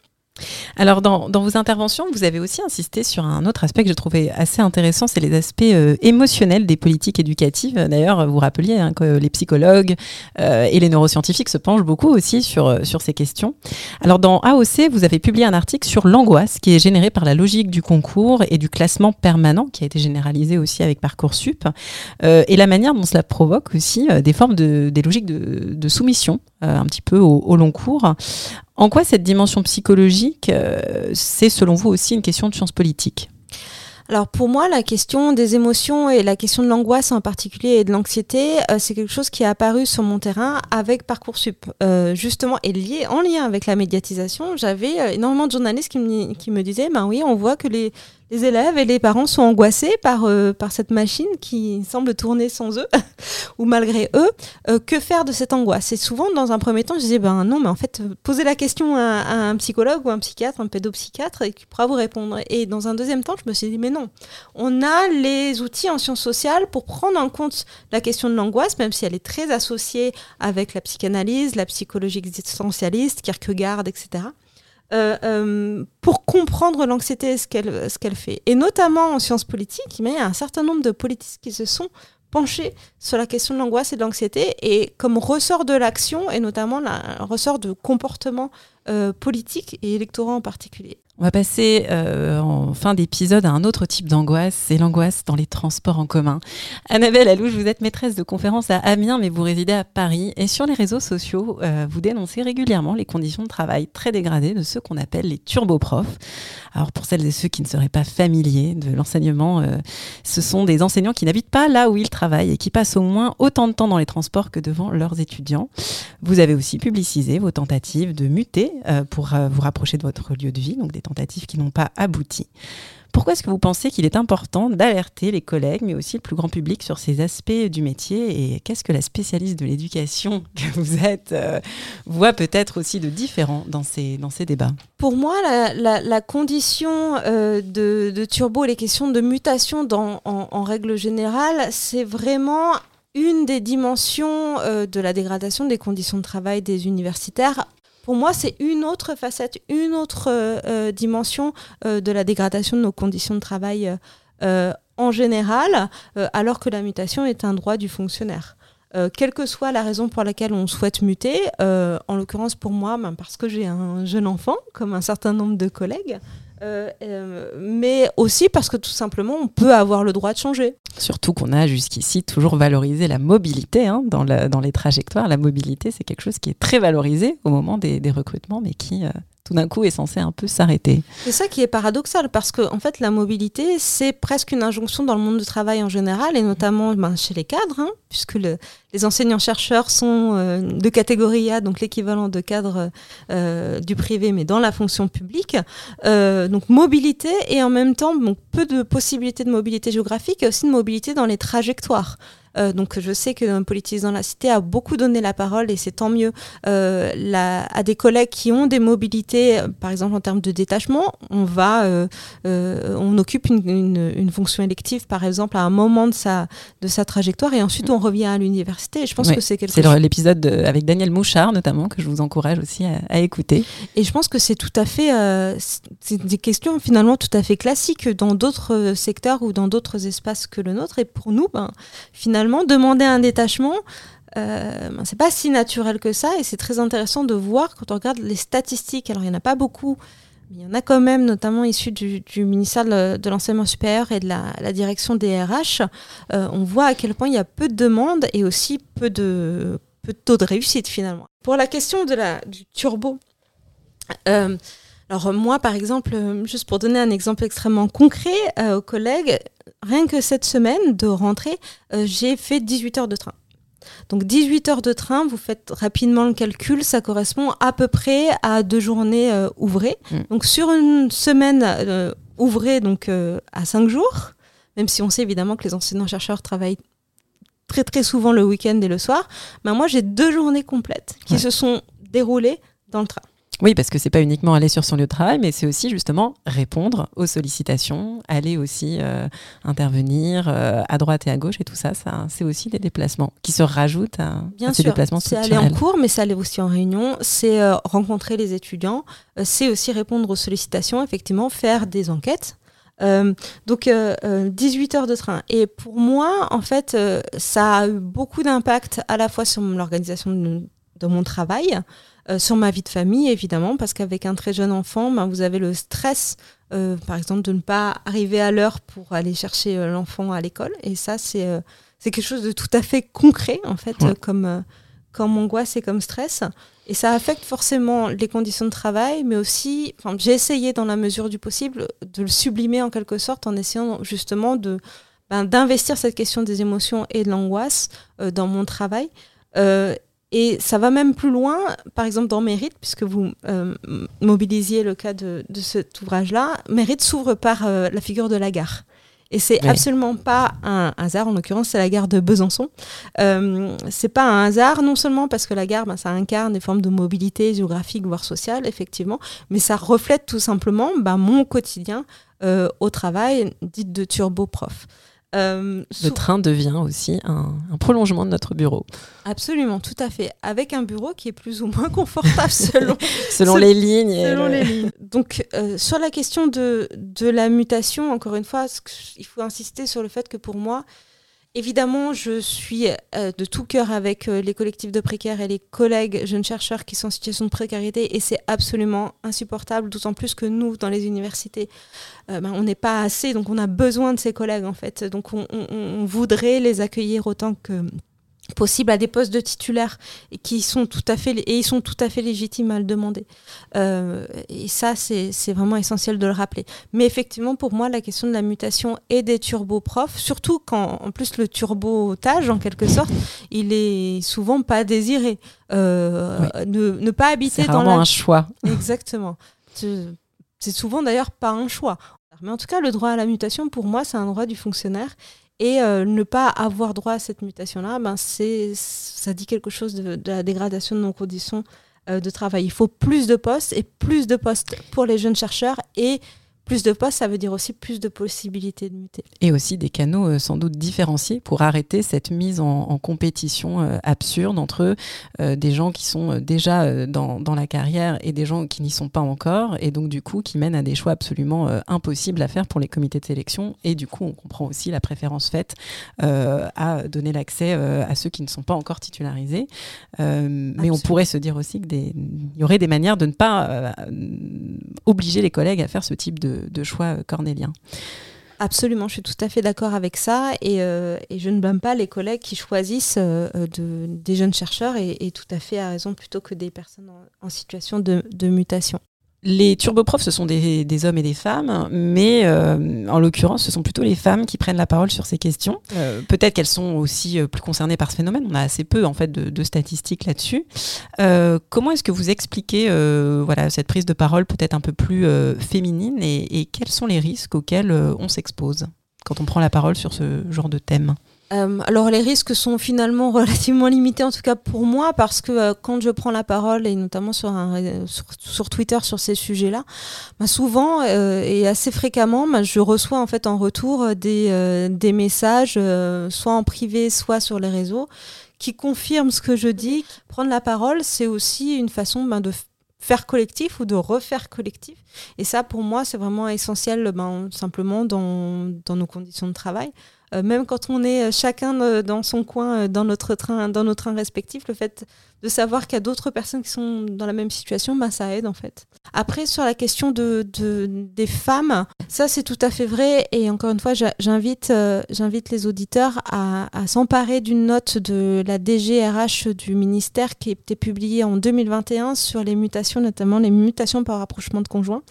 Alors, dans, vos interventions, vous avez aussi insisté sur un autre aspect que j'ai trouvé assez intéressant, c'est les aspects euh, émotionnels des politiques éducatives. D'ailleurs, vous rappeliez hein, que les psychologues euh, et les neuroscientifiques se penchent beaucoup aussi sur, euh, sur ces questions. Alors, dans AOC, vous avez publié un article sur l'angoisse qui est générée par la logique du concours et du classement permanent, qui a été généralisé aussi avec Parcoursup, et la manière dont cela provoque aussi des formes de, des logiques de, soumission un petit peu au long cours. En quoi cette dimension psychologique, euh, c'est selon vous aussi une question de science politique? Alors pour moi, la question des émotions et la question de l'angoisse en particulier et de l'anxiété, euh, c'est quelque chose qui est apparu sur mon terrain avec Parcoursup. Euh, justement, et lié, en lien avec la médiatisation, j'avais énormément de journalistes qui me, qui me disaient, ben oui, on voit que les, les élèves et les parents sont angoissés par, euh, par cette machine qui semble tourner sans eux ou malgré eux. Euh, que faire de cette angoisse? Et souvent, dans un premier temps, je disais, ben non, mais en fait, posez la question à, un psychologue ou un psychiatre, un pédopsychiatre, et qui pourra vous répondre. Et dans un deuxième temps, je me suis dit, mais non, on a les outils en sciences sociales pour prendre en compte la question de l'angoisse, même si elle est très associée avec la psychanalyse, la psychologie existentialiste, Kierkegaard, etc. Euh, euh, pour comprendre l'anxiété, ce qu'elle ce qu'elle fait. Et notamment en sciences politiques, il y a un certain nombre de politiques qui se sont penchés sur la question de l'angoisse et de l'anxiété, et comme ressort de l'action, et notamment un ressort de comportement euh, politique et électoraux en particulier. On va passer euh, en fin d'épisode à un autre type d'angoisse, c'est l'angoisse dans les transports en commun. Annabelle Alouche, vous êtes maîtresse de conférence à Amiens, mais vous résidez à Paris. Et sur les réseaux sociaux, euh, vous dénoncez régulièrement les conditions de travail très dégradées de ceux qu'on appelle les turboprofs. Alors pour celles et ceux qui ne seraient pas familiers de l'enseignement, euh, ce sont des enseignants qui n'habitent pas là où ils travaillent et qui passent au moins autant de temps dans les transports que devant leurs étudiants. Vous avez aussi publicisé vos tentatives de muter pour vous rapprocher de votre lieu de vie, donc des tentatives qui n'ont pas abouti. Pourquoi est-ce que vous pensez qu'il est important d'alerter les collègues, mais aussi le plus grand public, sur ces aspects du métier Et qu'est-ce que la spécialiste de l'éducation que vous êtes euh, voit peut-être aussi de différent dans ces, dans ces débats? Pour moi, la, condition euh, de, turbo, les questions de mutation dans, en, règle générale, c'est vraiment une des dimensions euh, de la dégradation des conditions de travail des universitaires pour moi, c'est une autre facette, une autre euh, euh, dimension euh, de la dégradation de nos conditions de travail en général, alors que la mutation est un droit du fonctionnaire. quelle que soit la raison pour laquelle on souhaite muter, en l'occurrence pour moi, ben, parce que j'ai un jeune enfant, comme un certain nombre de collègues, euh, euh, mais aussi parce que tout simplement, on peut avoir le droit de changer. Surtout qu'on a jusqu'ici toujours valorisé la mobilité hein, dans, les trajectoires. La mobilité, c'est quelque chose qui est très valorisé au moment des, recrutements, mais qui, euh, tout d'un coup est censé un peu s'arrêter. C'est ça qui est paradoxal parce que en fait la mobilité c'est presque une injonction dans le monde du travail en général et notamment ben, chez les cadres hein, puisque les enseignants chercheurs sont euh, de catégorie A donc l'équivalent de cadre euh, du privé mais dans la fonction publique euh, donc mobilité et en même temps peu de possibilités de mobilité géographique et aussi de mobilité dans les trajectoires. Euh, donc je sais que Politisant la Cité a beaucoup donné la parole et c'est tant mieux euh, à des collègues qui ont des mobilités, euh, par exemple en termes de détachement, on va, on occupe une, fonction élective par exemple à un moment de sa, de sa trajectoire et ensuite on revient à l'université. je pense que c'est quelque chose. C'est l'épisode avec Daniel Mouchard notamment que je vous encourage aussi à, écouter. Et je pense que c'est tout à fait, c'est des questions finalement tout à fait classiques dans d'autres secteurs ou dans d'autres espaces que le nôtre. Et pour nous, ben, finalement demander un détachement, euh, ben, c'est pas si naturel que ça et c'est très intéressant de voir quand on regarde les statistiques. Alors il n'y en a pas beaucoup, mais il y en a quand même, notamment issus du, ministère de l'enseignement supérieur et de la, direction des RH. Euh, on voit à quel point il y a peu de demandes et aussi peu de, peu de taux de réussite finalement. Pour la question du turbo, euh, alors moi par exemple, juste pour donner un exemple extrêmement concret aux collègues, rien que cette semaine de rentrée, euh, j'ai fait 18 heures de train. Donc 18 heures de train, vous faites rapidement le calcul, ça correspond à peu près à deux journées euh, ouvrées. Mm. Donc sur une semaine euh, ouvrée, donc euh, à cinq jours, même si on sait évidemment que les enseignants-chercheurs travaillent très très souvent le week-end et le soir, ben moi j'ai deux journées complètes qui Ouais. se sont déroulées dans le train. Oui, parce que c'est pas uniquement aller sur son lieu de travail, mais c'est aussi justement répondre aux sollicitations, aller aussi euh, intervenir euh, à droite et à gauche et tout ça. Ça, c'est aussi des déplacements qui se rajoutent à, Bien à ces sûr, déplacements c'est aller en structurels. cours, mais c'est aller aussi en réunion, c'est euh, rencontrer les étudiants, c'est aussi répondre aux sollicitations, effectivement, faire des enquêtes. Euh, donc, euh, euh, 18 heures de train. Et pour moi, en fait, euh, ça a eu beaucoup d'impact à la fois sur l'organisation de, de mon travail, euh, sur ma vie de famille, évidemment, parce qu'avec un très jeune enfant, ben, vous avez le stress, euh, par exemple, de ne pas arriver à l'heure pour aller chercher euh, l'enfant à l'école. Et ça, c'est euh, c'est quelque chose de tout à fait concret, en fait, Ouais. comme, euh, comme angoisse et comme stress. Et ça affecte forcément les conditions de travail, mais aussi, j'ai essayé dans la mesure du possible de le sublimer en quelque sorte en essayant justement de ben, d'investir cette question des émotions et de l'angoisse euh, dans mon travail. Euh, et ça va même plus loin, par exemple dans Mérite, puisque vous euh, mobilisiez le cas de, de cet ouvrage-là. Mérite s'ouvre par euh, la figure de la gare. Et c'est Oui. absolument pas un hasard, en l'occurrence, c'est la gare de Besançon. Euh, c'est pas un hasard, non seulement parce que la gare, ben, ça incarne des formes de mobilité géographique, voire sociale, effectivement, mais ça reflète tout simplement ben, mon quotidien euh, au travail, dite de turbo-prof. Euh, Le train devient aussi un, un prolongement de notre bureau, Absolument, tout à fait. Avec un bureau qui est plus ou moins confortable selon, selon Se- les lignes. et selon le- les lignes. Donc, euh, sur la question de, de la mutation, encore une fois, il faut insister sur le fait que pour moi, évidemment, je suis euh, de tout cœur avec euh, les collectifs de précaires et les collègues jeunes chercheurs qui sont en situation de précarité, et c'est absolument insupportable, d'autant plus que nous, dans les universités, euh, ben, on n'est pas assez, donc on a besoin de ces collègues, en fait. Donc, on, voudrait les accueillir autant que possible à des postes de titulaires et qui sont tout à fait et ils sont tout à fait légitimes à le demander. Euh, et ça, c'est vraiment essentiel de le rappeler. Mais effectivement, pour moi, la question de la mutation et des turboprofs, surtout quand en plus le turbotage, en quelque sorte, il est souvent pas désiré. Euh, ne, ne pas habiter dans la... un choix. Exactement. C'est souvent d'ailleurs pas un choix. Mais en tout cas, le droit à la mutation, pour moi, c'est un droit du fonctionnaire. Et euh, ne pas avoir droit à cette mutation-là, ben ça dit quelque chose de, de la dégradation de nos conditions euh, de travail. Il faut plus de postes et plus de postes pour les jeunes chercheurs. Et plus de postes, ça veut dire aussi plus de possibilités de muter. Et aussi des canaux euh, sans doute différenciés pour arrêter cette mise en, en compétition euh, absurde entre euh, des gens qui sont déjà dans, dans la carrière et des gens qui n'y sont pas encore, et donc du coup qui mènent à des choix absolument impossibles à faire pour les comités de sélection. Et du coup, on comprend aussi la préférence faite à donner l'accès à ceux qui ne sont pas encore titularisés. Mais on pourrait se dire aussi qu'il y aurait des manières de ne pas obliger les collègues à faire ce type de, choix euh, cornéliens. Absolument, je suis tout à fait d'accord avec ça et, euh, je ne blâme pas les collègues qui choisissent euh, de, des jeunes chercheurs et, tout à fait à raison plutôt que des personnes en, situation de mutation. Les turboprofs, ce sont des, des hommes et des femmes, mais euh, en l'occurrence, ce sont plutôt les femmes qui prennent la parole sur ces questions. Euh, Peut-être qu'elles sont aussi euh, plus concernées par ce phénomène. On a assez peu en fait de, de statistiques là-dessus. Euh, comment est-ce que vous expliquez euh, voilà cette prise de parole peut-être un peu plus euh, féminine et, et quels sont les risques auxquels on s'expose quand on prend la parole sur ce genre de thème? Euh, alors les risques sont finalement relativement limités, en tout cas pour moi, parce que euh, quand je prends la parole, et notamment sur, Twitter sur ces sujets-là, bah, souvent euh, et assez fréquemment, bah, je reçois en fait en retour des, messages, soit en privé, soit sur les réseaux, qui confirment ce que je dis. Prendre la parole, c'est aussi une façon bah, de faire collectif ou de refaire collectif. Et ça, pour moi, c'est vraiment essentiel simplement dans nos conditions de travail. Euh, même quand on est euh, chacun euh, dans son coin, dans notre train, dans nos trains respectifs, le fait de savoir qu'il y a d'autres personnes qui sont dans la même situation, ben, ça aide en fait. Après, sur la question de, de- des femmes, ça c'est tout à fait vrai. Et encore une fois, j'invite les auditeurs à, à s'emparer d'une note de la DGRH du ministère qui a été publiée en 2021 sur les mutations, notamment les mutations par rapprochement de conjoints.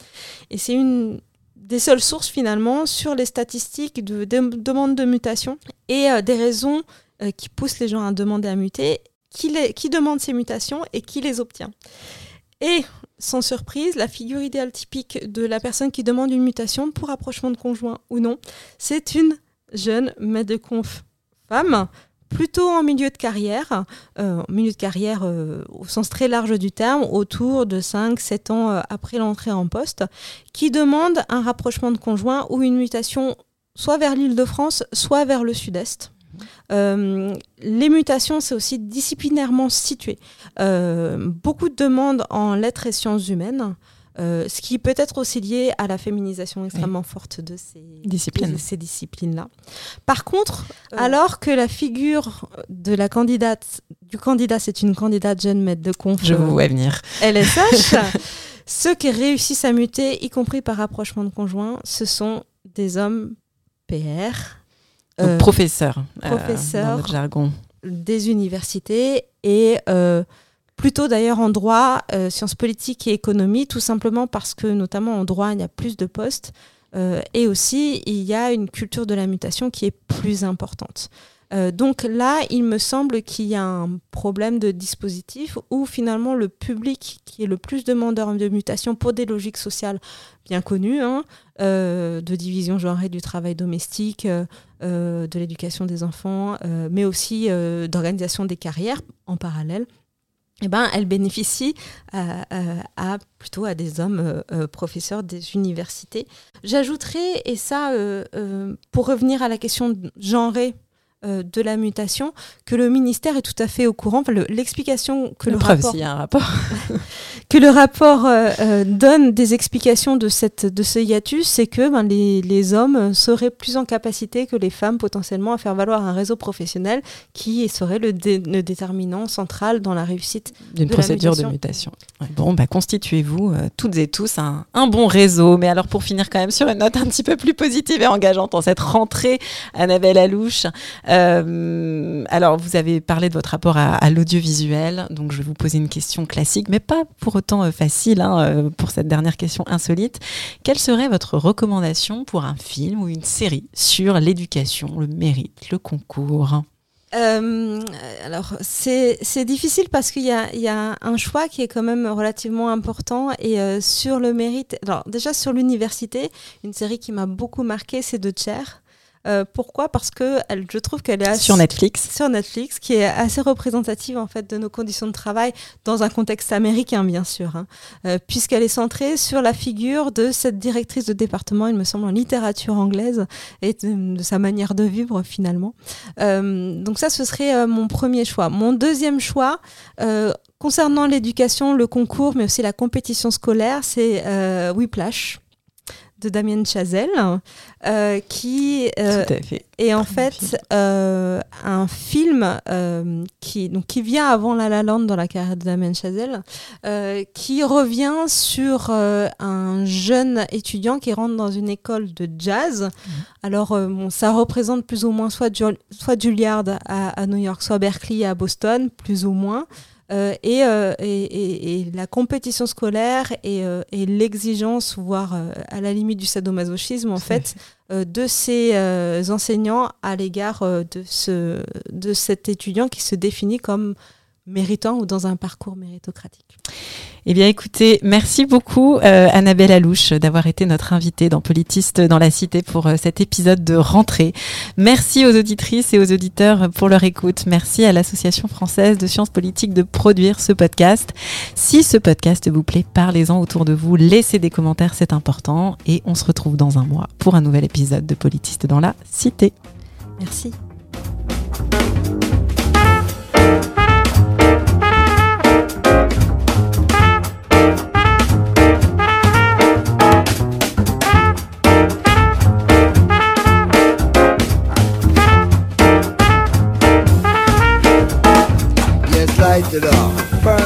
Et c'est une des seules sources finalement sur les statistiques de, de demande de mutation et euh, des raisons qui pousse les gens à demander à muter, qui, les, qui demande ces mutations et qui les obtient. Et sans surprise, la figure idéale typique de la personne qui demande une mutation pour rapprochement de conjoint ou non, c'est une jeune maître de conf femme, plutôt en milieu de carrière, euh, milieu de carrière euh, au sens très large du terme, autour de 5-7 ans euh, après l'entrée en poste, qui demande un rapprochement de conjoint ou une mutation soit vers l'île de France, soit vers le sud-est. Les mutations, c'est aussi disciplinairement situé. Beaucoup de demandes en lettres et sciences humaines. Euh, ce qui peut être aussi lié à la féminisation extrêmement forte de ces disciplines. ces disciplines-là. Par contre, alors que la figure de la candidate, du candidat, c'est une candidate jeune maître de conf. Je vous vois venir. LSH. ceux qui réussissent à muter, y compris par rapprochement de conjoints, ce sont des hommes PR, euh, professeur, professeur dans notre jargon. Des universités et euh, plutôt d'ailleurs en droit, euh, sciences politiques et économie, tout simplement parce que notamment en droit, il y a plus de postes. et aussi, il y a une culture de la mutation qui est plus importante. donc là, il me semble qu'il y a un problème de dispositif où finalement le public qui est le plus demandeur de mutation pour des logiques sociales bien connues, hein, de division genrée du travail domestique, euh, de l'éducation des enfants, euh, mais aussi euh, d'organisation des carrières en parallèle. Eh ben, elle bénéficie à, plutôt à des hommes professeurs des universités. J'ajouterais, et ça, pour revenir à la question genrée euh, de la mutation que le ministère est tout à fait au courant. L'explication que le, rapport, que le rapport euh, euh, donne des explications de, cette, de ce hiatus, c'est que ben, les, hommes seraient plus en capacité que les femmes potentiellement à faire valoir un réseau professionnel qui serait le, déterminant central dans la réussite d'une procédure de mutation. Bon, bah, constituez-vous toutes et tous un, un, bon réseau. Mais alors pour finir quand même sur une note un petit peu plus positive et engageante en cette rentrée, Annabelle Alouche, euh, alors, vous avez parlé de votre rapport à, l'audiovisuel, donc je vais vous poser une question classique, mais pas pour autant euh, facile hein, euh, pour cette dernière question insolite. Quelle serait votre recommandation pour un film ou une série sur l'éducation, le mérite, le concours? Alors, c'est difficile parce qu'il y, a un choix qui est quand même relativement important. Et sur le mérite, alors déjà sur l'université, une série qui m'a beaucoup marqué, c'est The Chair. Euh, pourquoi? Parce que elle, je trouve qu'elle est assez, sur Netflix. Sur Netflix, qui est assez représentative en fait de nos conditions de travail dans un contexte américain bien sûr, hein. euh, puisqu'elle est centrée sur la figure de cette directrice de département, il me semble en littérature anglaise et de, sa manière de vivre finalement. Euh, donc ça, ce serait mon premier choix. Mon deuxième choix. Concernant l'éducation, le concours, mais aussi la compétition scolaire, c'est Whiplash de Damien Chazelle, euh, qui euh, est en fait euh, un film qui, donc, qui vient avant La La Land dans la carrière de Damien Chazelle, qui revient sur un jeune étudiant qui rentre dans une école de jazz. Mhm. Alors, bon, ça représente plus ou moins soit, soit Juilliard à, à New York, soit Berkeley à Boston, plus ou moins. Euh, euh, et, et, la compétition scolaire et, euh, l'exigence, voire à la limite du sadomasochisme, en fait, de ces enseignants à l'égard de, ce, de cet étudiant qui se définit comme méritant ou dans un parcours méritocratique. Eh bien, écoutez, merci beaucoup euh, Annabelle Alouche d'avoir été notre invitée dans Politiste dans la Cité pour euh, cet épisode de rentrée. Merci aux auditrices et aux auditeurs pour leur écoute. Merci à l'Association française de sciences politiques de produire ce podcast. Si ce podcast vous plaît, parlez-en autour de vous, laissez des commentaires, c'est important. Et on se retrouve dans un mois pour un nouvel épisode de Politiste dans la Cité. Merci. Light it up, burn